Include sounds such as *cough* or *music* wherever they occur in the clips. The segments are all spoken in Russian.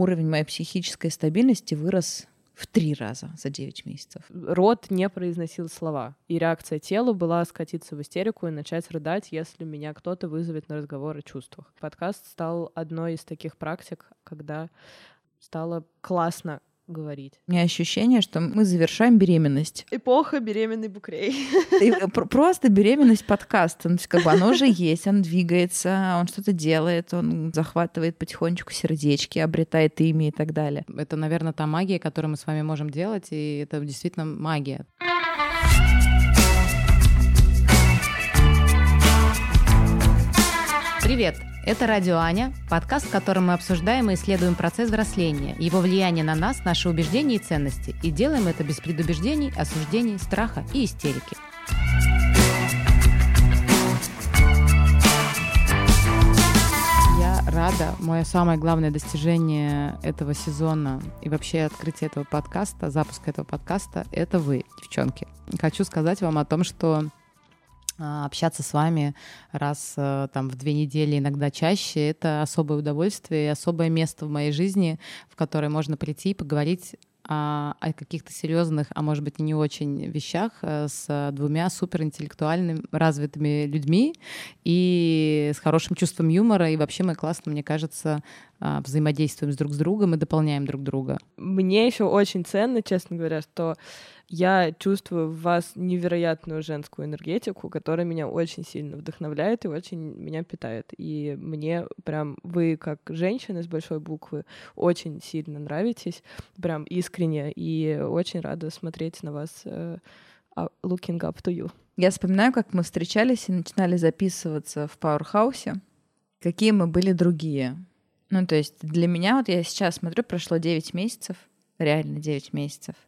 уровень моей психической стабильности вырос в три раза за 9 месяцев. Рот не произносил слова, и реакция тела была скатиться в истерику и начать рыдать, если меня кто-то вызовет на разговор о чувствах. Подкаст стал одной из таких практик, когда стало классно говорить. У меня ощущение, что мы завершаем беременность. Эпоха беременный букрей. И просто беременность подкаста. Ну, как бы оно уже есть, он двигается, он что-то делает, он захватывает потихонечку сердечки, обретает имя и так далее. Это, наверное, та магия, которую мы с вами можем делать, и это действительно магия. Привет! Это «Радио Аня», подкаст, в котором мы обсуждаем и исследуем процесс взросления, его влияние на нас, наши убеждения и ценности, и делаем это без предубеждений, осуждений, страха и истерики. Я рада. Мое самое главное достижение этого сезона и вообще открытие этого подкаста, запуска этого подкаста — это вы, девчонки. Хочу сказать вам о том, что общаться с вами раз э, там в две недели, иногда чаще, это особое удовольствие и особое место в моей жизни, в которое можно прийти и поговорить о, о каких-то серьезных, а может быть не очень вещах э, с двумя суперинтеллектуальными развитыми людьми и с хорошим чувством юмора. И вообще мы классно, мне кажется, а, взаимодействуем с друг с другом и дополняем друг друга. Мне еще очень ценно, честно говоря, что я чувствую в вас невероятную женскую энергетику, которая меня очень сильно вдохновляет и очень меня питает. И мне прям вы, как женщины с большой буквы, очень сильно нравитесь, прям искренне, и очень рада смотреть на вас uh, looking up to you. Я вспоминаю, как мы встречались и начинали записываться в Пауэрхаусе, какие мы были другие. Ну, то есть для меня, вот я сейчас смотрю, прошло 9 месяцев, реально 9 месяцев —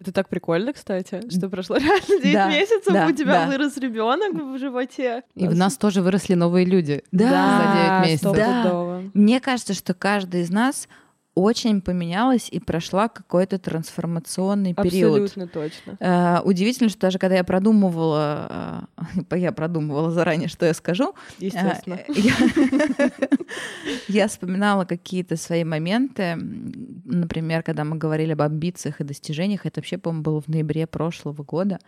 это так прикольно, кстати, что прошло *laughs* реально 9 да, месяцев, да, у тебя да. вырос ребенок в животе. И в нас тоже выросли новые люди да, за 9 месяцев. Да. Мне кажется, что каждый из нас очень поменялась и прошла какой-то трансформационный период. Абсолютно точно. Uh, удивительно, что даже когда я продумывала, uh, *laughs* я продумывала заранее, что я скажу. Естественно. Uh, я вспоминала какие-то свои моменты. Например, когда мы говорили об амбициях и достижениях, это вообще, по-моему, было в ноябре прошлого года.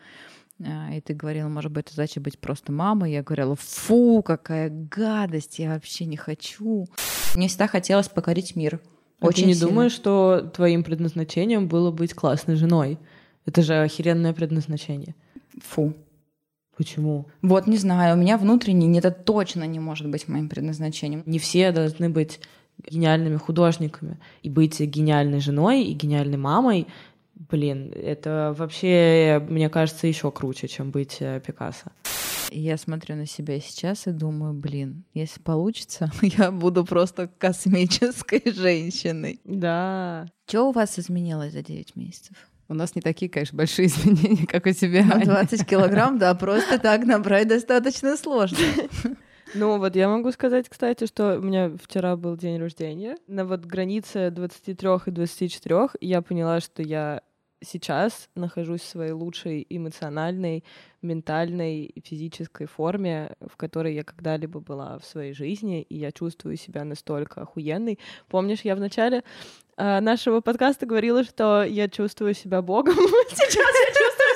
И ты говорила, может быть, задача быть просто мамой. Я говорила, фу, какая гадость, я вообще не хочу. Мне всегда хотелось покорить мир. Очень не сильно. думаешь, что твоим предназначением было быть классной женой? Это же охеренное предназначение. Фу. Почему? Вот не знаю, у меня внутренне это точно не может быть моим предназначением. Не все должны быть гениальными художниками. И быть гениальной женой и гениальной мамой, блин, это вообще, мне кажется, еще круче, чем быть э, Пикассо я смотрю на себя сейчас и думаю, блин, если получится, *laughs* я буду просто космической *laughs* женщиной. Да. Что у вас изменилось за 9 месяцев? У нас не такие, конечно, большие *laughs* изменения, как у тебя. На 20 килограмм, да, просто так набрать достаточно сложно. *laughs* Ну вот я могу сказать, кстати, что у меня вчера был день рождения. На вот границе 23 и 24 я поняла, что я сейчас нахожусь в своей лучшей эмоциональной, ментальной и физической форме, в которой я когда-либо была в своей жизни, и я чувствую себя настолько охуенной. Помнишь, я в начале э, нашего подкаста говорила, что я чувствую себя богом. *laughs* Сейчас я чувствую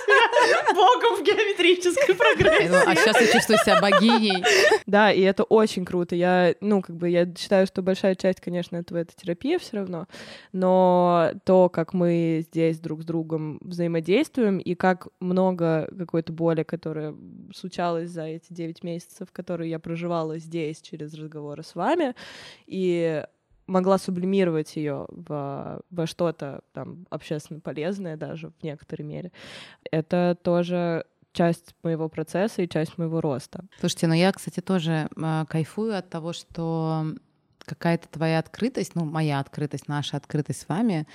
богом в геометрической прогрессии. А сейчас я чувствую себя богиней. Да, и это очень круто. Я, ну, как бы, я считаю, что большая часть, конечно, этого — это терапия все равно, но то, как мы здесь друг с другом взаимодействуем, и как много какой-то боли, которая случалась за эти 9 месяцев, которые я проживала здесь через разговоры с вами, и могла сублимировать ее во, во что-то там общественно полезное даже в некоторой мере. Это тоже часть моего процесса и часть моего роста. Слушайте, ну я, кстати, тоже э, кайфую от того, что какая-то твоя открытость, ну, моя открытость, наша открытость с вами,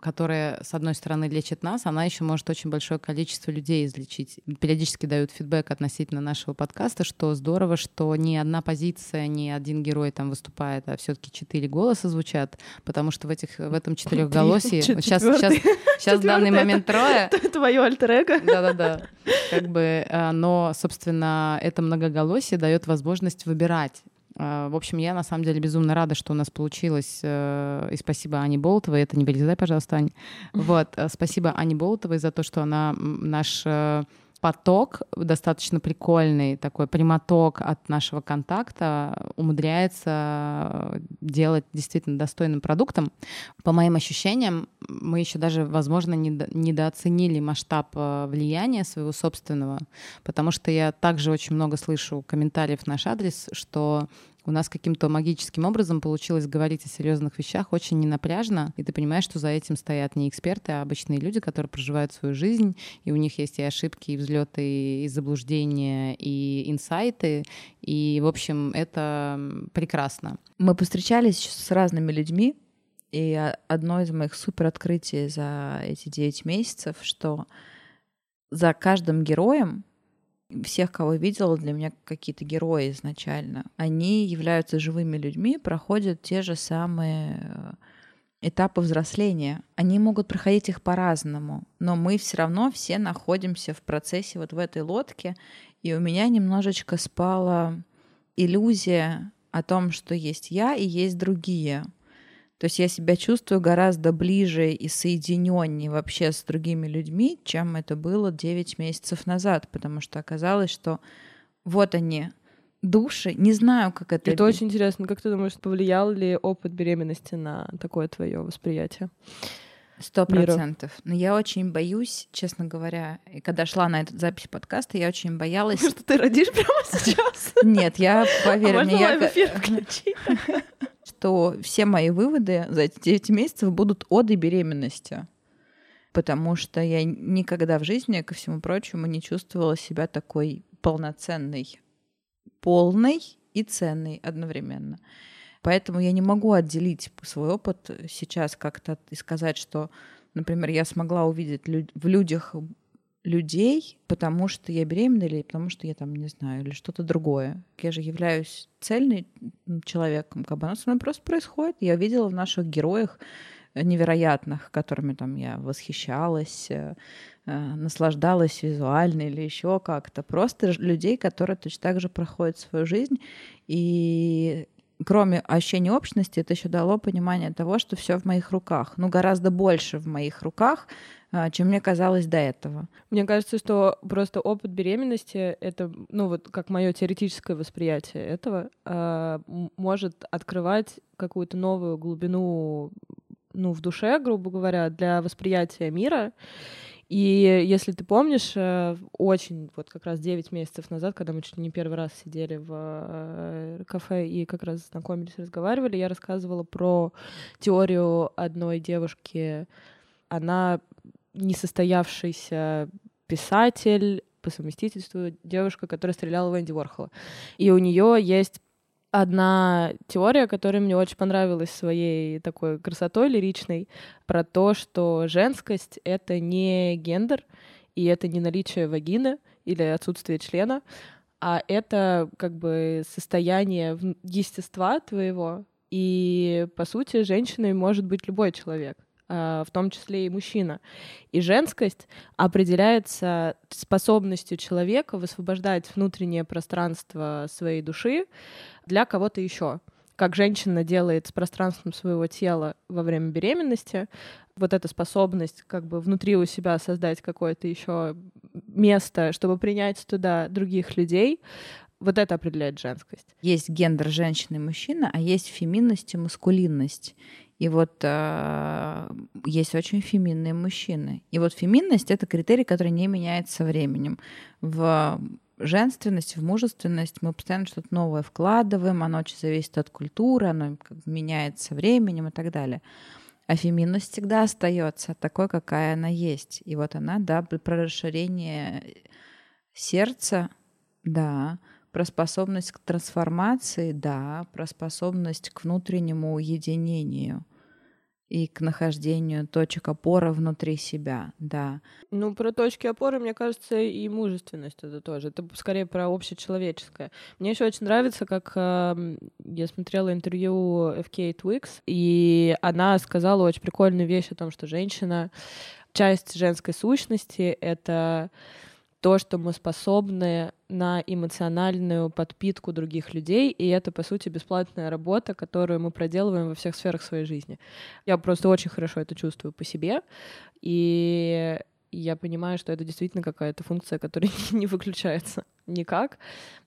которая, с одной стороны, лечит нас, она еще может очень большое количество людей излечить. Периодически дают фидбэк относительно нашего подкаста, что здорово, что ни одна позиция, ни один герой там выступает, а все-таки четыре голоса звучат, потому что в, этих, в этом четырехголосии... Сейчас, сейчас, сейчас в данный момент трое. *laughs* Твое альтер -эго. Да-да-да. Как бы, а, но, собственно, это многоголосие дает возможность выбирать в общем, я на самом деле безумно рада, что у нас получилось. Э, и спасибо Ане Болотовой. Это не вырезай, пожалуйста, Ань. *laughs* Вот, э, спасибо Ане Болотовой за то, что она наш э, поток достаточно прикольный, такой прямоток от нашего контакта умудряется делать действительно достойным продуктом. По моим ощущениям, мы еще даже, возможно, недооценили масштаб э, влияния своего собственного, потому что я также очень много слышу комментариев в наш адрес, что у нас каким-то магическим образом получилось говорить о серьезных вещах очень ненапряжно, и ты понимаешь, что за этим стоят не эксперты, а обычные люди, которые проживают свою жизнь, и у них есть и ошибки, и взлеты, и заблуждения, и инсайты, и, в общем, это прекрасно. Мы повстречались с разными людьми, и одно из моих супер открытий за эти 9 месяцев, что за каждым героем всех, кого видела, для меня какие-то герои изначально. Они являются живыми людьми, проходят те же самые э, этапы взросления. Они могут проходить их по-разному, но мы все равно все находимся в процессе вот в этой лодке, и у меня немножечко спала иллюзия о том, что есть я и есть другие. То есть я себя чувствую гораздо ближе и соединеннее вообще с другими людьми, чем это было 9 месяцев назад, потому что оказалось, что вот они, души, не знаю, как это... Это очень интересно. Как ты думаешь, повлиял ли опыт беременности на такое твое восприятие? Сто процентов. Но я очень боюсь, честно говоря, и когда шла на эту запись подкаста, я очень боялась... Что ты родишь прямо сейчас? Нет, я, поверь а мне, я... что все мои выводы за эти 9 месяцев будут оды беременности. Потому что я никогда в жизни, ко всему прочему, не чувствовала себя такой полноценной, полной и ценной одновременно. Поэтому я не могу отделить свой опыт сейчас как-то и сказать, что, например, я смогла увидеть в людях людей, потому что я беременна или потому что я там, не знаю, или что-то другое. Я же являюсь цельным человеком, как бы оно со мной просто происходит. Я видела в наших героях невероятных, которыми там я восхищалась, э, э, наслаждалась визуально или еще как-то. Просто людей, которые точно так же проходят свою жизнь. И кроме ощущения общности, это еще дало понимание того, что все в моих руках. Ну, гораздо больше в моих руках, а, чем мне казалось до этого. Мне кажется, что просто опыт беременности это, ну вот как мое теоретическое восприятие этого, э, может открывать какую-то новую глубину, ну в душе, грубо говоря, для восприятия мира. И если ты помнишь, э, очень, вот как раз 9 месяцев назад, когда мы чуть ли не первый раз сидели в э, кафе и как раз знакомились, разговаривали, я рассказывала про теорию одной девушки. Она несостоявшийся писатель, по совместительству девушка, которая стреляла в Энди Ворхола. И у нее есть одна теория, которая мне очень понравилась своей такой красотой лиричной, про то, что женскость — это не гендер, и это не наличие вагины или отсутствие члена, а это как бы состояние естества твоего, и, по сути, женщиной может быть любой человек. А, в том числе и мужчина. И женскость определяется способностью человека высвобождать внутреннее пространство своей души для кого-то еще. Как женщина делает с пространством своего тела во время беременности, вот эта способность как бы внутри у себя создать какое-то еще место, чтобы принять туда других людей, вот это определяет женскость. Есть гендер женщины и мужчина, а есть феминность и маскулинность. И вот э, есть очень феминные мужчины. И вот феминность — это критерий, который не меняется временем. В женственность, в мужественность мы постоянно что-то новое вкладываем, оно очень зависит от культуры, оно меняется временем и так далее. А феминность всегда остается такой, какая она есть. И вот она, да, про расширение сердца, да, про способность к трансформации, да, про способность к внутреннему уединению и к нахождению точек опоры внутри себя, да. Ну, про точки опоры, мне кажется, и мужественность это тоже. Это скорее про общечеловеческое. Мне еще очень нравится, как э, я смотрела интервью FK Twix, и она сказала очень прикольную вещь о том, что женщина, часть женской сущности — это то, что мы способны на эмоциональную подпитку других людей, и это, по сути, бесплатная работа, которую мы проделываем во всех сферах своей жизни. Я просто очень хорошо это чувствую по себе, и я понимаю, что это действительно какая-то функция, которая *laughs* не выключается никак,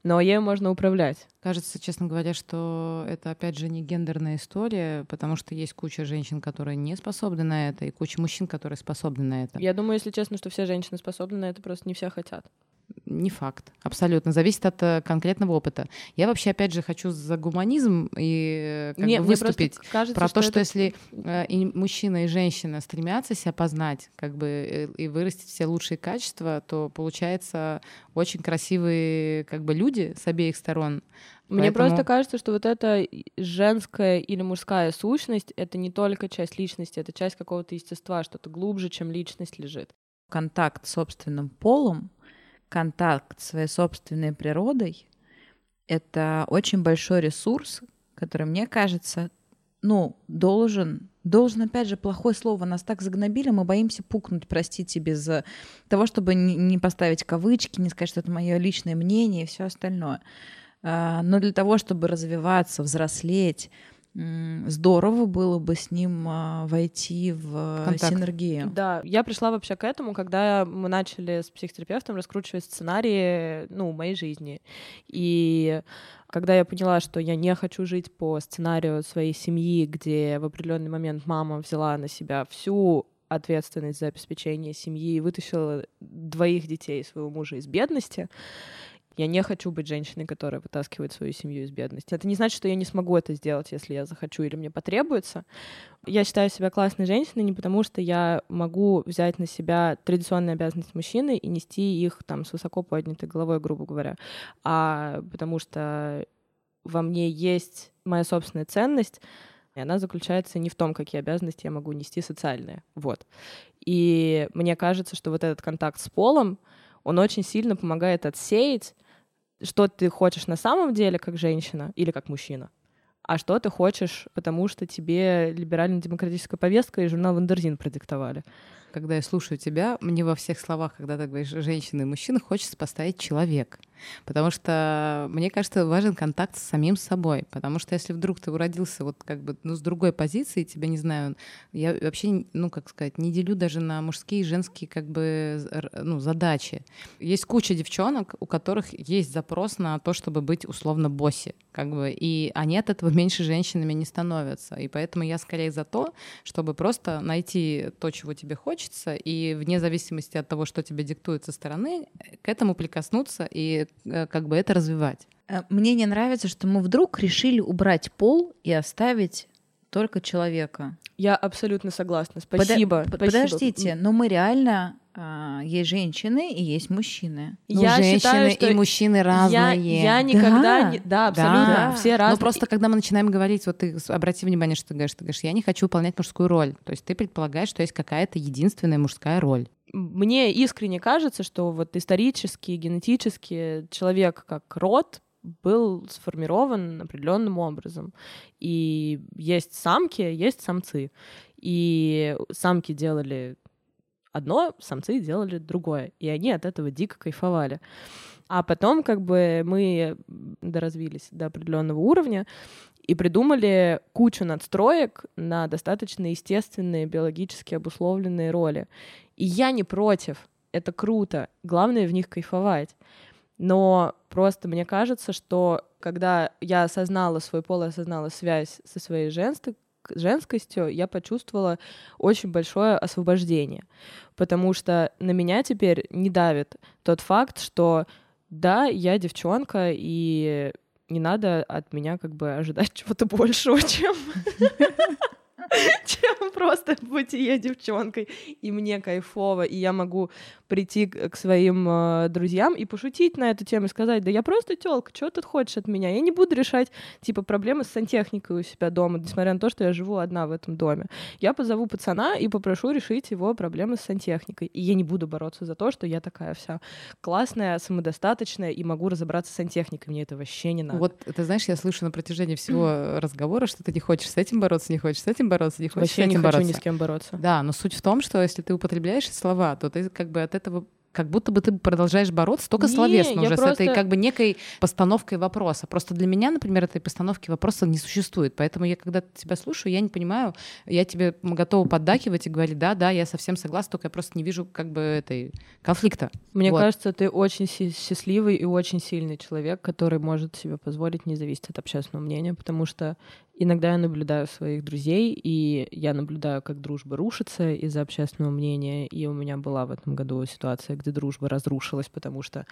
но ею можно управлять. Кажется, честно говоря, что это, опять же, не гендерная история, потому что есть куча женщин, которые не способны на это, и куча мужчин, которые способны на это. Я думаю, если честно, что все женщины способны на это, просто не все хотят. Не факт, абсолютно. Зависит от э, конкретного опыта. Я вообще, опять же, хочу за гуманизм и э, как Нет, бы выступить кажется, про то, что, это- если э, и мужчина, и женщина стремятся себя познать, как бы э, и вырастить все лучшие качества, то получается очень красивые как бы люди с обеих сторон. Мне Поэтому- просто кажется, что вот эта женская или мужская сущность — это не только часть личности, это часть какого-то естества, что-то глубже, чем личность лежит. контакт с собственным полом, контакт с своей собственной природой — это очень большой ресурс, который, мне кажется, ну, должен, должен, опять же, плохое слово, нас так загнобили, мы боимся пукнуть, простите, без того, чтобы не, поставить кавычки, не сказать, что это мое личное мнение и все остальное. А, Но для того, чтобы развиваться, взрослеть, здорово было бы с ним а, войти в Контакт. синергию. Да, я пришла вообще к этому, когда мы начали с психотерапевтом раскручивать сценарии, ну, моей жизни. И когда я поняла, что я не хочу жить по сценарию своей семьи, где в определенный момент мама взяла на себя всю ответственность за обеспечение семьи и вытащила двоих детей своего мужа из бедности, я не хочу быть женщиной, которая вытаскивает свою семью из бедности. Это не значит, что я не смогу это сделать, если я захочу или мне потребуется. Я считаю себя классной женщиной не потому, что я могу взять на себя традиционные обязанности мужчины и нести их там с высоко поднятой головой, грубо говоря, а потому что во мне есть моя собственная ценность, и она заключается не в том, какие обязанности я могу нести социальные. Вот. И мне кажется, что вот этот контакт с полом, он очень сильно помогает отсеять, что ты хочешь на самом деле как женщина или как мужчина, а что ты хочешь, потому что тебе либерально-демократическая повестка и журнал «Wonderzine» продиктовали. Когда я слушаю тебя, мне во всех словах, когда ты говоришь женщина и мужчина, хочется поставить человек. Потому что, мне кажется, важен контакт с самим собой. Потому что если вдруг ты уродился вот как бы ну, с другой позиции, тебя, не знаю, я вообще, ну, как сказать, не делю даже на мужские и женские как бы ну, задачи. Есть куча девчонок, у которых есть запрос на то, чтобы быть условно bossy. Как бы, и они от этого *laughs* меньше женщинами не становятся. И поэтому я скорее за то, чтобы просто найти то, чего тебе хочется, и вне зависимости от того, что тебе диктует со стороны, к этому прикоснуться и э, как бы это развивать. Э, Мне не нравится, что мы вдруг решили убрать пол и оставить только человека. Я абсолютно согласна. Спасибо. п- спасибо. Подождите, но мы реально а, есть женщины и есть мужчины. Ну, Я женщины считаю, что и мужчины я, разные. я никогда Да. не... Да, абсолютно. Да. Все разные. Но просто когда мы начинаем говорить, вот ты обрати внимание, что ты говоришь, ты говоришь, я не хочу выполнять мужскую роль. То есть ты предполагаешь, что есть какая-то единственная мужская роль. Мне искренне кажется, что вот исторически, генетически человек как род был сформирован определенным образом. И есть самки, есть самцы. И самки делали одно, самцы делали другое. И они от этого дико кайфовали. А потом как бы мы доразвились до определенного уровня и придумали кучу надстроек на достаточно естественные, биологически обусловленные роли. И я не против, это круто, главное в них кайфовать. Но просто мне кажется, что когда я осознала свой пол, осознала связь со своей женской женскостью, я почувствовала очень большое освобождение, потому что на меня теперь не давит тот факт, что да, я девчонка, и не надо от меня как бы ожидать *laughs* чего-то большего, чем *laughs* *laughs* чем просто бытие девчонкой. И мне кайфово, и я могу прийти к своим э, друзьям и пошутить на эту тему, и сказать, да я просто тёлка, что ты хочешь от меня? Я не буду решать, типа, проблемы с сантехникой у себя дома, несмотря на то, что я живу одна в этом доме. Я позову пацана и попрошу решить его проблемы с сантехникой. И я не буду бороться за то, что я такая вся классная, самодостаточная и могу разобраться с сантехникой. Мне это вообще не надо. Вот, ты знаешь, я слышу на протяжении всего разговора, что ты не хочешь с этим бороться, не хочешь с этим бороться, не хочешь вообще с не этим хочу бороться. ни с кем бороться. Да, но суть в том, что если ты употребляешь слова, то ты как бы от этого как будто бы ты продолжаешь бороться только Не, словесно уже просто- с этой как бы некой постановкой вопроса. Просто для меня, например, этой постановки вопроса не существует. Поэтому я, когда тебя слушаю, я не понимаю, я тебе готова поддакивать и говорить, да, да, я совсем согласна, только я просто не вижу как бы этой конфликта. Мне Вот. кажется, ты очень счастливый и очень сильный человек, который может себе позволить не зависеть от общественного мнения, потому что иногда я наблюдаю своих друзей, и я наблюдаю, как дружба рушится из-за общественного мнения, и у меня была в этом году ситуация, где дружба разрушилась, потому что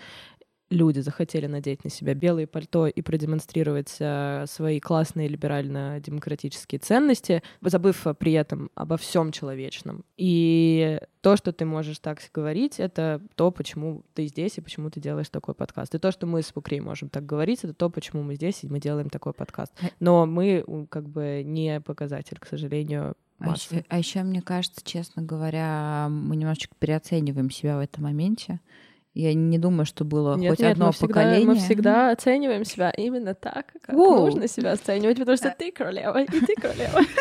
люди захотели надеть на себя белое пальто и продемонстрировать э, свои классные либерально-демократические ценности, забыв э, при этом обо всем человечном. И то, что ты можешь так говорить, это то, почему ты здесь и почему ты делаешь такой подкаст. И то, что мы с Букрей можем так говорить, это то, почему мы здесь и мы делаем такой подкаст. А- Но мы как бы не показатель, к сожалению, А массы. еще, мне кажется, честно говоря, мы немножечко переоцениваем себя в этом моменте. Я не думаю, что было Нет, хоть нет, одно мы всегда, поколение. мы всегда оцениваем себя именно так, как Воу. нужно себя оценивать, потому что ты королева, и ты королева. *laughs*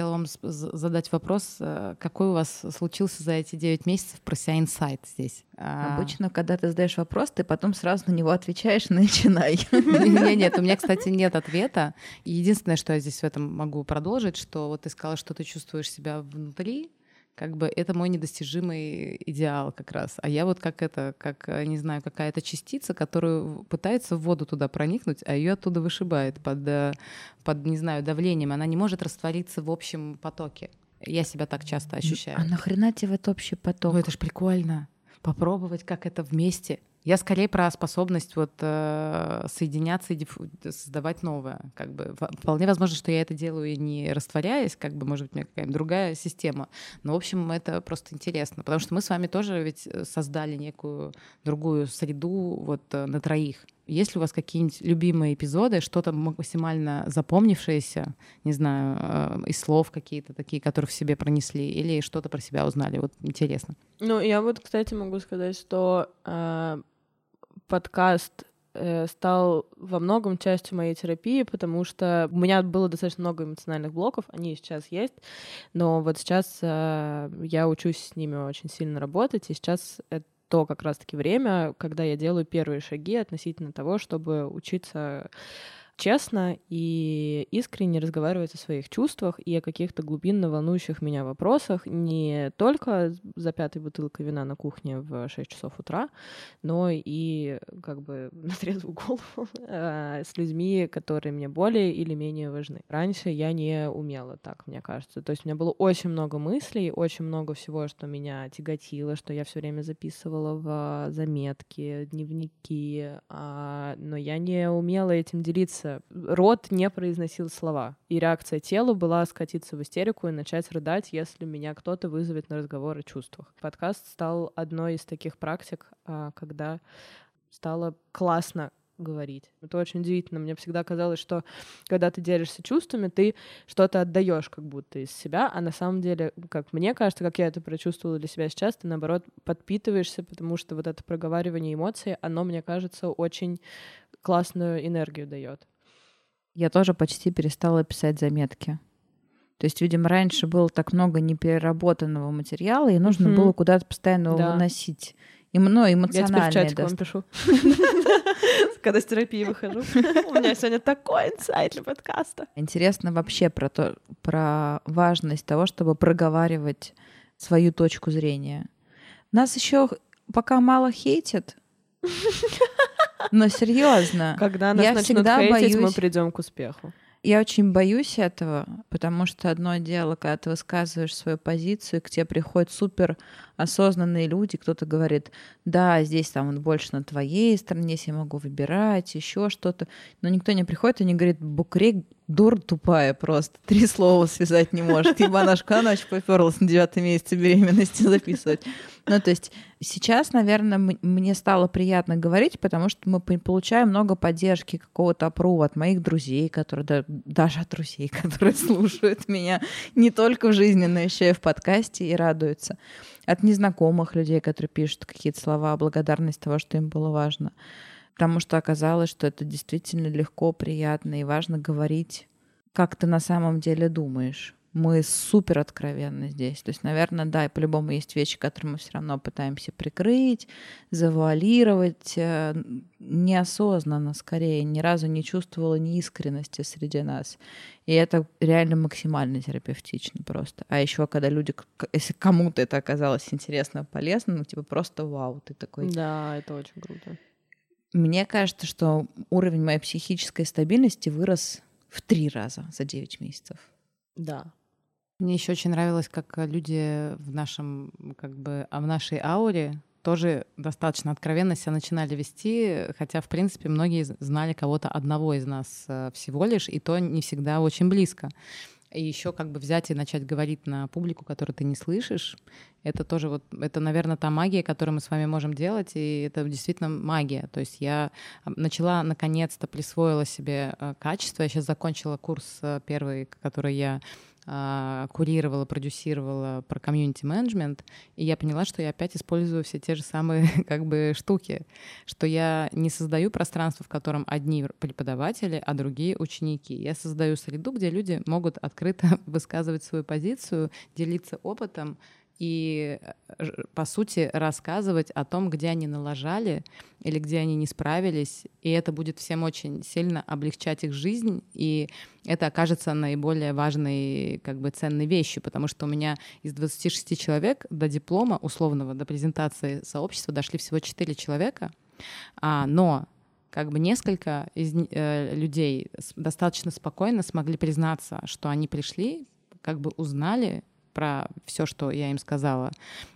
Хотела вам задать вопрос, э, какой у вас случился за эти 9 месяцев про себя инсайт здесь? А, Обычно, когда ты задаешь вопрос, ты потом сразу на него отвечаешь, *laughs* начинай. Нет, нет, у меня, кстати, нет ответа. Единственное, что я здесь в этом могу продолжить, что вот ты сказала, что ты чувствуешь себя внутри, как бы это мой недостижимый идеал как раз. А я вот как это, как, э, не знаю, какая-то частица, которую пытается в воду туда проникнуть, а ее оттуда вышибает под, э, под, не знаю, давлением. Она не может раствориться в общем потоке. Я себя так часто ощущаю. А нахрена тебе в этот общий поток? Ну, это ж прикольно. Попробовать, как это вместе. Я скорее про способность вот э, соединяться и диффу- создавать новое. Как бы вполне возможно, что я это делаю и не растворяясь, как бы, может быть, у меня какая-нибудь другая система. Но, в общем, это просто интересно, потому что мы с вами тоже ведь э, создали некую другую среду вот э, на троих. Есть ли у вас какие-нибудь любимые эпизоды, что-то максимально запомнившееся, не знаю, э, из слов какие-то такие, которые в себе пронесли, или что-то про себя узнали? Вот интересно. Ну, я вот, кстати, могу сказать, что э, подкаст э, стал во многом частью моей терапии, потому что у меня было достаточно много эмоциональных блоков, они сейчас есть, но вот сейчас э, я учусь с ними очень сильно работать, и сейчас это то как раз-таки время, когда я делаю первые шаги относительно того, чтобы учиться честно и искренне разговаривать о своих чувствах и о каких-то глубинно волнующих меня вопросах не только за пятой бутылкой вина на кухне в 6 часов утра, но и как бы *laughs* на трезвую голову *laughs* э, с людьми, которые мне более или менее важны. Раньше я не умела так, мне кажется. То есть у меня было очень много мыслей, очень много всего, что меня тяготило, что я все время записывала в заметки, дневники, а, но я не умела этим делиться. Рот не произносил слова, и реакция тела была скатиться в истерику и начать рыдать, если меня кто-то вызовет на разговор о чувствах. Подкаст стал одной из таких практик, а, когда стало классно говорить. Это очень удивительно. Мне всегда казалось, что когда ты делишься чувствами, ты что-то отдаешь как будто из себя, а на самом деле, как мне кажется, как я это прочувствовала для себя сейчас, ты наоборот подпитываешься, потому что вот это проговаривание эмоций, оно, мне кажется, очень классную энергию дает. Я тоже почти перестала писать заметки. То есть, видимо, раньше было так много непереработанного материала, и нужно Мгм. было куда-то постоянно его Да. выносить. И, ну, Я теперь эмоционально. в чатик вам пишу. *laughs* Когда с терапии выхожу. У меня сегодня такой инсайт для подкаста. Интересно вообще про то, про важность того, чтобы проговаривать свою точку зрения. Нас еще пока мало хейтят, *laughs* но серьезно. Когда нас Я начнут хейтить, мы боюсь- придем к успеху. Я очень боюсь этого, потому что одно дело, когда ты высказываешь свою позицию, к тебе приходят супер осознанные люди, кто-то говорит, да, здесь там он больше на твоей стороне, если я могу выбирать, еще что-то. Но никто не приходит и не говорит, Букрей дур тупая просто, *laughs* три слова связать не может. Ебанашка, она очень поперлась на девятом месяце беременности *laughs* записывать. Ну, то есть сейчас, наверное, мне стало приятно говорить, потому что мы получаем много поддержки, какого-то опрува от моих друзей, которые, да, даже от друзей, *laughs* которые слушают меня не только в жизни, но еще и в подкасте и радуются. От незнакомых людей, которые пишут какие-то слова благодарность того, что им было важно. Потому что оказалось, что это действительно легко, приятно и важно говорить как ты на самом деле думаешь мы супер откровенны здесь. То есть, наверное, да, и по-любому есть вещи, которые мы все равно пытаемся прикрыть, завуалировать э, неосознанно, скорее, ни разу не чувствовала неискренности среди нас. И это реально максимально терапевтично просто. А еще, когда люди, если кому-то это оказалось интересно, полезно, ну, типа просто вау, ты такой... Да, это очень круто. Мне кажется, что уровень моей психической стабильности вырос в три раза за 9 месяцев. Да, мне еще очень нравилось, как люди в нашем, как бы, а в нашей ауре тоже достаточно откровенно себя начинали вести, хотя, в принципе, многие знали кого-то одного из нас э, всего лишь, и то не всегда очень близко. И еще как бы взять и начать говорить на публику, которую ты не слышишь, это тоже вот, это, наверное, та магия, которую мы с вами можем делать, и это действительно магия. То есть я начала, наконец-то, присвоила себе э, качество. Я сейчас закончила курс э, первый, который я курировала, продюсировала про комьюнити-менеджмент, и я поняла, что я опять использую все те же самые *laughs* как бы штуки, что я не создаю пространство, в котором одни преподаватели, а другие ученики. Я создаю среду, где люди могут открыто *laughs* высказывать свою позицию, делиться опытом, и, э, по сути, рассказывать о том, где они налажали или где они не справились. И это будет всем очень сильно облегчать их жизнь, и это окажется наиболее важной, как бы, ценной вещью, потому что у меня из 26 человек до диплома условного, до презентации сообщества дошли всего 4 человека, а, но как бы несколько из э, людей достаточно спокойно смогли признаться, что они пришли, как бы узнали про все, что я им сказала,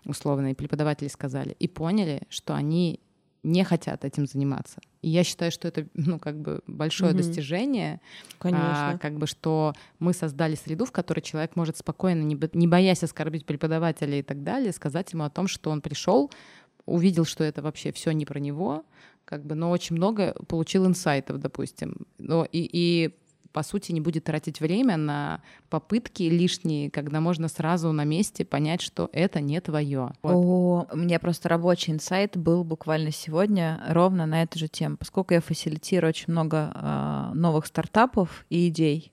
условно, и преподаватели сказали, и поняли, что они не хотят этим заниматься. И я считаю, что это, ну, как бы большое mm-hmm. достижение. Конечно. А, как бы, что мы создали среду, в которой человек может спокойно, не, не боясь оскорбить преподавателя и так далее, сказать ему о том, что он пришел, увидел, что это вообще все не про него, как бы, но очень много получил инсайтов, допустим. Но и, и по сути, не будет тратить время на попытки лишние, когда можно сразу на месте понять, что это не твое. Вот. О, у меня просто рабочий инсайт был буквально сегодня ровно на эту же тему. Поскольку я фасилитирую очень много э, новых стартапов и идей,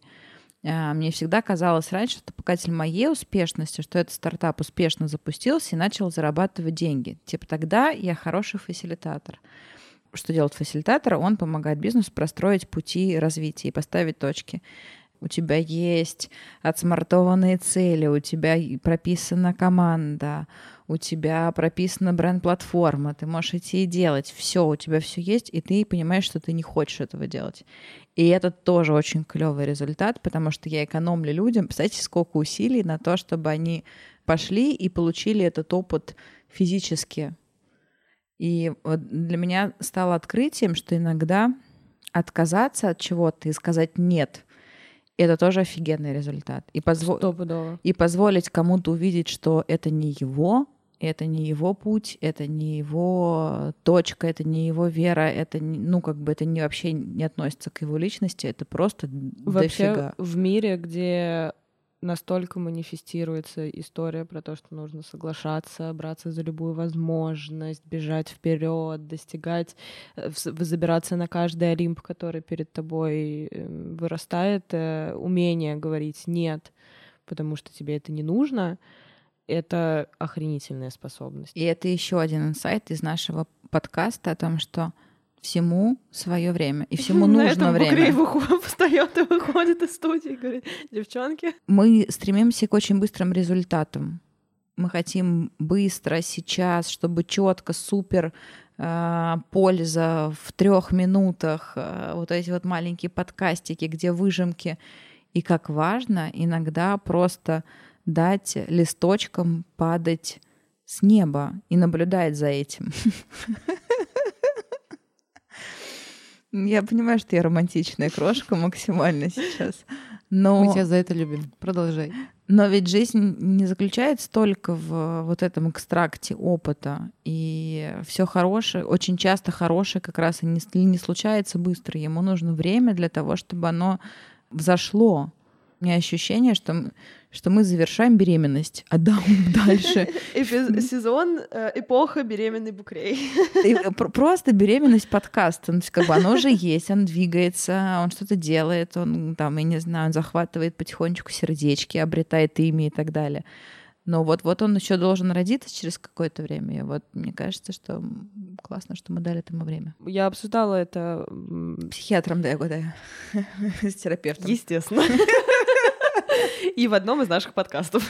э, мне всегда казалось раньше, что показатель моей успешности, что этот стартап успешно запустился и начал зарабатывать деньги. Типа тогда я хороший фасилитатор что делает фасилитатор? Он помогает бизнесу простроить пути развития и поставить точки. У тебя есть отсмартованные цели, у тебя прописана команда, у тебя прописана бренд-платформа, ты можешь идти и делать. Все, у тебя все есть, и ты понимаешь, что ты не хочешь этого делать. И это тоже очень клевый результат, потому что я экономлю людям, представляете, сколько усилий на то, чтобы они пошли и получили этот опыт физически и вот для меня стало открытием, что иногда отказаться от чего-то и сказать «нет», это тоже офигенный результат. И, позво... и позволить кому-то увидеть, что это не его, это не его путь, это не его точка, это не его вера, это не, ну как бы это не вообще не относится к его личности, это просто вообще дофига. в мире, где настолько манифестируется история про то, что нужно соглашаться, браться за любую возможность, бежать вперед, достигать, э, забираться на каждый олимп, который перед тобой э, вырастает, э, умение говорить нет, потому что тебе это не нужно, это охренительная способность. И это еще один инсайт из нашего подкаста о том, что всему свое время, и всему *laughs* нужно На этом время. Выходит, встает и выходит из студии и говорит, девчонки. Мы стремимся к очень быстрым результатам. Мы хотим быстро, сейчас, чтобы четко, супер э, польза в трех минутах, э, вот эти вот маленькие подкастики, где выжимки. И как важно иногда просто дать листочкам падать с неба и наблюдать за этим. *laughs* Я понимаю, что я романтичная крошка максимально сейчас. Но... Мы тебя за это любим. Продолжай. Но ведь жизнь не заключается только в вот этом экстракте опыта. И все хорошее, очень часто хорошее как раз и не, не случается быстро. Ему нужно время для того, чтобы оно взошло. У меня ощущение, что мы, что мы завершаем беременность, а да, *laughs* дальше. Сезон, э, эпоха беременный Букрей. Э, просто беременность подкаста. Ну, как бы оно уже есть, он двигается, он что-то делает, он там, я не знаю, он захватывает потихонечку сердечки, обретает имя и так далее. Но вот-вот он еще должен родиться через какое-то время. И вот мне кажется, что классно, что мы дали этому время. Я обсуждала это... Психиатром, да, я гадаю. *laughs* С терапевтом. Естественно. *laughs* *laughs* И в одном из наших подкастов.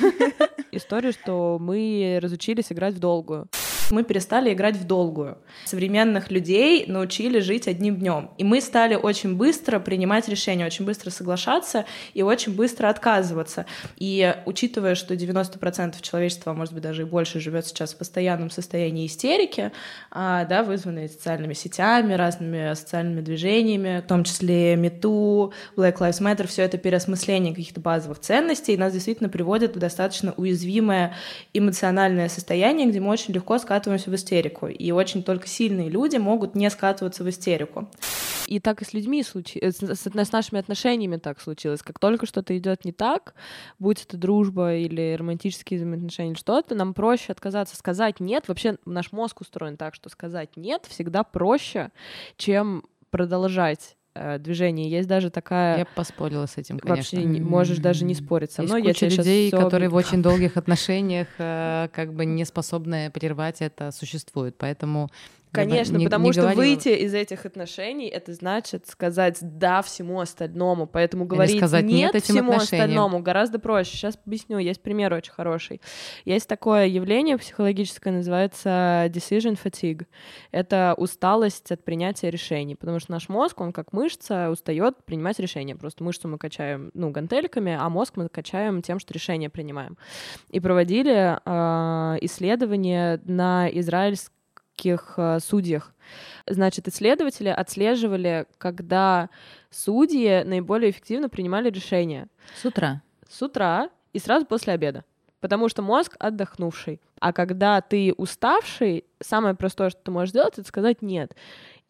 История, что мы разучились играть в долгую мы перестали играть в долгую. Современных людей научили жить одним днем. И мы стали очень быстро принимать решения, очень быстро соглашаться и очень быстро отказываться. И учитывая, что 90% человечества, а может быть даже и больше, живет сейчас в постоянном состоянии истерики, а, да, вызванной социальными сетями, разными социальными движениями, в том числе МИТУ, Black Lives Matter, все это переосмысление каких-то базовых ценностей, нас действительно приводит в достаточно уязвимое эмоциональное состояние, где мы очень легко скатываемся скатываемся в истерику. И очень только сильные люди могут не скатываться в истерику. И так и с людьми случилось, э, с, с нашими отношениями так случилось. Как только что-то идет не так, будь это дружба или романтические взаимоотношения что-то, нам проще отказаться, сказать нет. Вообще наш мозг устроен так, что сказать нет всегда проще, чем продолжать э, движение. Есть даже такая... Я поспорила с этим, конечно. Вообще не, можешь даже не спорить со мной. Есть я куча людей, которые в очень долгих *laughs* отношениях э, как бы не способны прервать это, существует. Поэтому Конечно, не, потому не что говорила. выйти из этих отношений это значит сказать да всему остальному, поэтому говорить сказать нет, нет всему отношениям. остальному гораздо проще. Сейчас объясню, есть пример очень хороший. Есть такое явление психологическое, называется decision fatigue. Это усталость от принятия решений, потому что наш мозг, он как мышца, устает принимать решения. Просто мышцу мы качаем, ну, гантельками, а мозг мы качаем тем, что решения принимаем. И проводили э, исследования на израильском судейских э, судьях. Значит, исследователи отслеживали, когда судьи наиболее эффективно принимали решения. С утра. С утра и сразу после обеда. Потому что мозг отдохнувший. А когда ты уставший, самое простое, что ты можешь сделать, это сказать нет.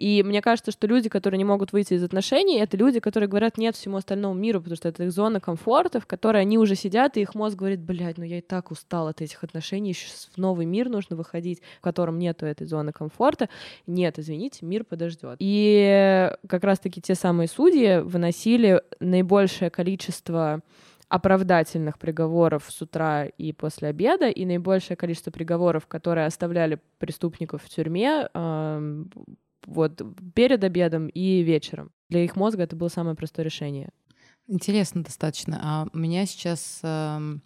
И мне кажется, что люди, которые не могут выйти из отношений, это люди, которые говорят нет всему остальному миру, потому что это их зона комфорта, в которой они уже сидят, и их мозг говорит, блядь, ну я и так устал от этих отношений, еще в новый мир нужно выходить, в котором нету этой зоны комфорта. Нет, извините, мир подождет. И как раз-таки те самые судьи выносили наибольшее количество оправдательных приговоров с утра и после обеда, и наибольшее количество приговоров, которые оставляли преступников в тюрьме, вот перед обедом и вечером. Для их мозга это было самое простое решение. Интересно достаточно. А у меня сейчас э,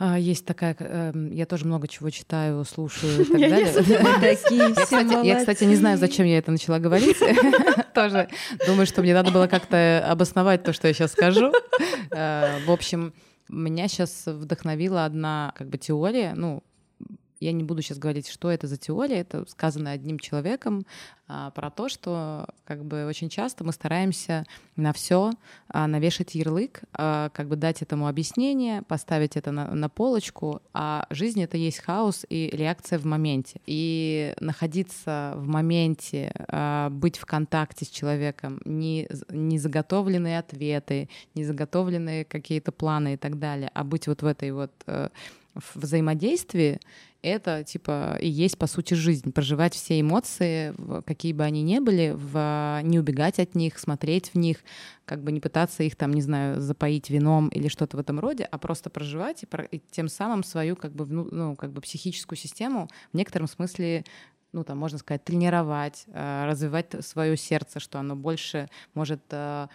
э, есть такая, э, я тоже много чего читаю, слушаю и *laughs* так далее. *laughs* Я, кстати, не знаю, зачем я это начала говорить. *laughs* Тоже думаю, что мне надо было как-то обосновать то, что я сейчас скажу. Э, в общем, меня сейчас вдохновила одна как бы теория, ну, я не буду сейчас говорить, что это за теория, это сказано одним человеком а, про то, что как бы очень часто мы стараемся на все а, навешать ярлык, а, как бы дать этому объяснение, поставить это на, на полочку, а жизнь это есть хаос и реакция в моменте. И находиться в моменте, а, быть в контакте с человеком, не, не заготовленные ответы, не заготовленные какие-то планы и так далее, а быть вот в этой вот э, взаимодействии, это типа и есть по сути жизнь, проживать все эмоции, какие бы они ни были, в, не убегать от них, смотреть в них, как бы не пытаться их там, не знаю, запоить вином или что-то в этом роде, а просто проживать и, про, и тем самым свою как бы, ну, как бы психическую систему в некотором смысле ну, там, можно сказать, тренировать, э, развивать свое сердце, что оно больше может э,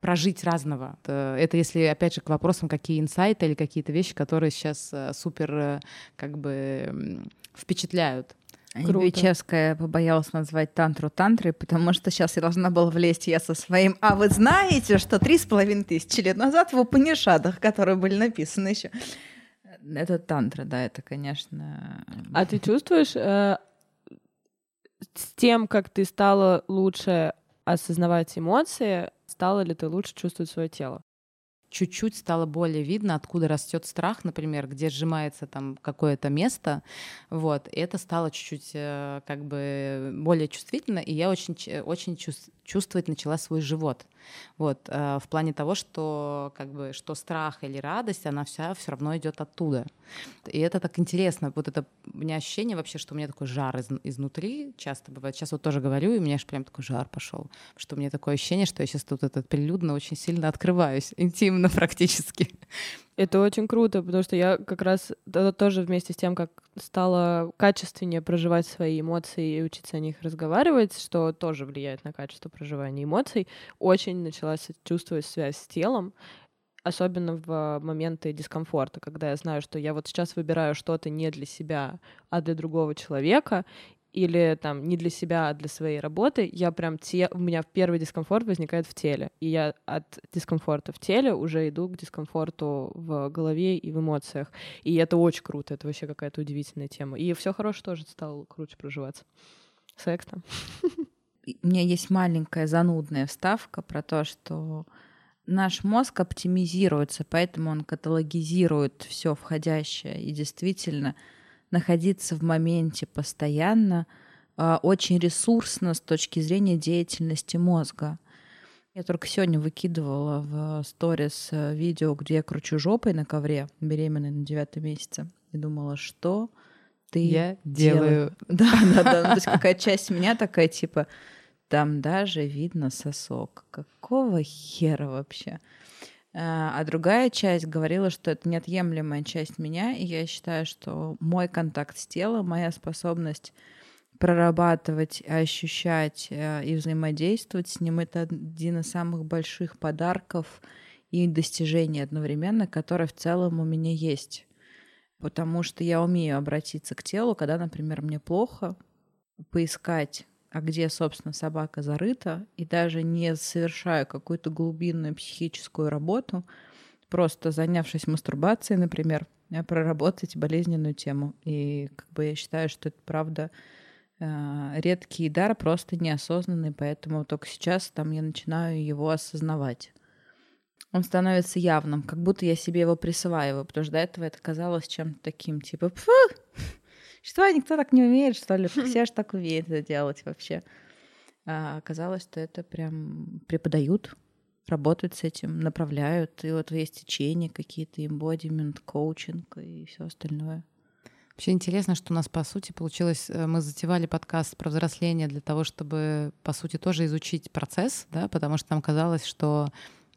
прожить разного. Это если, опять же, к вопросам, какие инсайты или какие-то вещи, которые сейчас э, супер э, как бы впечатляют. Бичевская побоялась назвать тантру тантрой, потому что сейчас я должна была влезть я со своим. А вы знаете, что три с половиной тысячи лет назад в Упанишадах, которые были написаны еще, это тантра, да, это, конечно. А ты чувствуешь э, с тем, как ты стала лучше осознавать эмоции, стала ли ты лучше чувствовать свое тело? чуть-чуть стало более видно, откуда растет страх, например, где сжимается там какое-то место, вот, и это стало чуть-чуть э, как бы более чувствительно, и я очень, очень чувствовать начала свой живот. Вот, э, в плане того, что как бы что страх или радость, она вся все равно идет оттуда. И это так интересно. Вот это у меня ощущение вообще, что у меня такой жар из, изнутри часто бывает. Сейчас вот тоже говорю, и у меня аж прям такой жар пошел, что у меня такое ощущение, что я сейчас тут этот прилюдно очень сильно открываюсь, *laughs* интимно практически. Это очень круто, потому что я как раз тоже вместе с тем, как стала качественнее проживать свои эмоции и учиться о них разговаривать, что тоже влияет на качество проживания эмоций, очень начала чувствовать связь с телом, особенно в моменты дискомфорта, когда я знаю, что я вот сейчас выбираю что-то не для себя, а для другого человека, или там не для себя, а для своей работы, я прям те, у меня первый дискомфорт возникает в теле, и я от дискомфорта в теле уже иду к дискомфорту в голове и в эмоциях, и это очень круто, это вообще какая-то удивительная тема, и все хорошее тоже стало круче проживаться. Секс там. *laughs* У меня есть маленькая занудная вставка про то, что наш мозг оптимизируется, поэтому он каталогизирует все входящее и действительно находиться в моменте постоянно а, очень ресурсно с точки зрения деятельности мозга. Я только сегодня выкидывала в сторис э, видео, где я кручу жопой на ковре, беременной на девятом месяце, и думала, что ты я делаю. *laughs* Да, да, да. Ну, то есть какая часть меня такая, типа, там даже видно сосок. Какого хера вообще? А, а другая часть говорила, что это неотъемлемая часть меня, и я считаю, что мой контакт с телом, моя способность прорабатывать, ощущать э, и взаимодействовать с ним — это один из самых больших подарков и достижений одновременно, которые в целом у меня есть. Потому что я умею обратиться к телу, когда, например, мне плохо, поискать а где, собственно, собака зарыта, и даже не совершая какую-то глубинную психическую работу, просто занявшись мастурбацией, например, проработать болезненную тему. И как бы я считаю, что это правда э, редкий дар, просто неосознанный, поэтому только сейчас там я начинаю его осознавать. Он становится явным, как будто я себе его присваиваю, потому что до этого это казалось чем-то таким, типа, Фу! Что, никто так не умеет, что ли? *laughs* Все же так умеют это делать вообще. А оказалось, что это прям преподают, работают с этим, направляют. И вот есть течения какие-то, embodiment, коучинг и все остальное. Вообще интересно, что у нас, по сути, получилось, э, мы затевали подкаст про взросление для того, чтобы, по сути, тоже изучить процесс, да, потому что нам казалось, что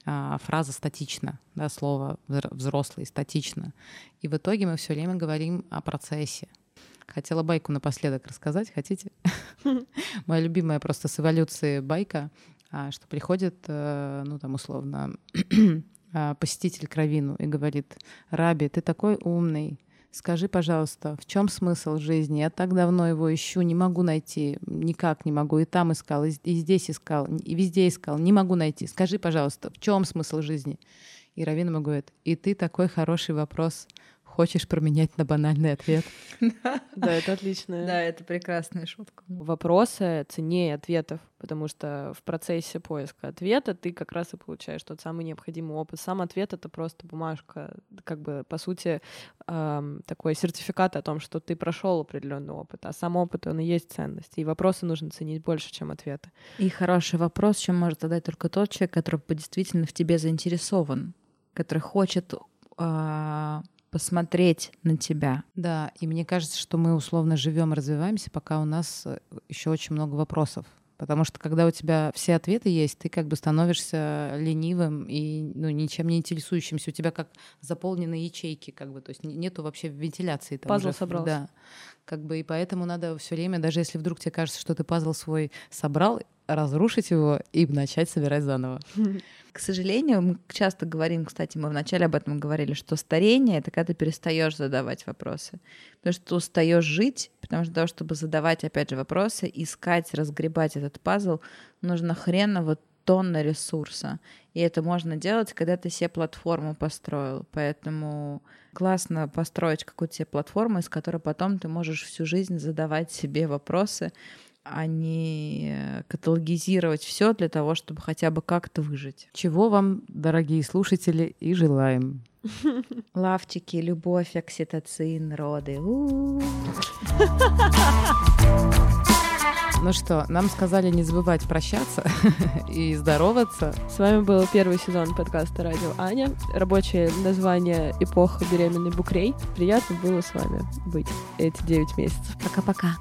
а, фраза статична, да, слово взрослый статично. И в итоге мы все время говорим о процессе, Хотела байку напоследок рассказать, хотите? *laughs* Моя любимая просто с эволюции байка, а, что приходит, э, ну там условно, *clears throat* а, посетитель к Равину и говорит, Раби, ты такой умный, Скажи, пожалуйста, в чем смысл жизни? Я так давно его ищу, не могу найти, никак не могу. И там искал, и здесь искал, и везде искал, не могу найти. Скажи, пожалуйста, в чем смысл жизни? И Равин ему говорит, и ты такой хороший вопрос хочешь променять на банальный ответ. *laughs* Да, это отлично. Да, это прекрасная шутка. Вопросы ценнее ответов, потому что в процессе поиска ответа ты как раз и получаешь тот самый необходимый опыт. Сам ответ — это просто бумажка, как бы, по сути, такой сертификат о том, что ты прошел определенный опыт, а сам опыт, он и есть ценность. И вопросы нужно ценить больше, чем ответы. И хороший вопрос, чем может задать только тот человек, который действительно в тебе заинтересован, который хочет а, посмотреть на тебя. Да, и мне кажется, что мы условно живем развиваемся, пока у нас э, еще очень много вопросов. Потому что когда у тебя все ответы есть, ты как бы становишься ленивым и ну, ничем не интересующимся. У тебя как заполнены ячейки, как бы, то есть нету вообще вентиляции. Там Пазл уже, собрался. Да. Как бы, и поэтому надо все время, даже если вдруг тебе кажется, что ты пазл свой собрал, разрушить его и начать собирать заново. К сожалению, мы часто говорим, кстати, мы вначале об этом говорили, что старение — это когда ты перестаешь задавать вопросы. Потому что ты устаешь жить, потому что для того, чтобы задавать, опять же, вопросы, искать, разгребать этот пазл, нужно хреново тонна ресурса. И это можно делать, когда ты себе платформу построил. Поэтому классно построить какую-то себе платформу, из которой потом ты можешь всю жизнь задавать себе вопросы, а не каталогизировать все для того, чтобы хотя бы как-то выжить. Чего вам, дорогие слушатели, и желаем. *laughs* Лавчики, любовь, окситоцин, роды. Ну что, нам сказали не забывать прощаться *laughs* и здороваться. С вами был первый сезон подкаста «Радио Аня». Рабочее название «Эпоха беременной Букрей». Приятно было с вами быть эти 9 месяцев. Пока-пока.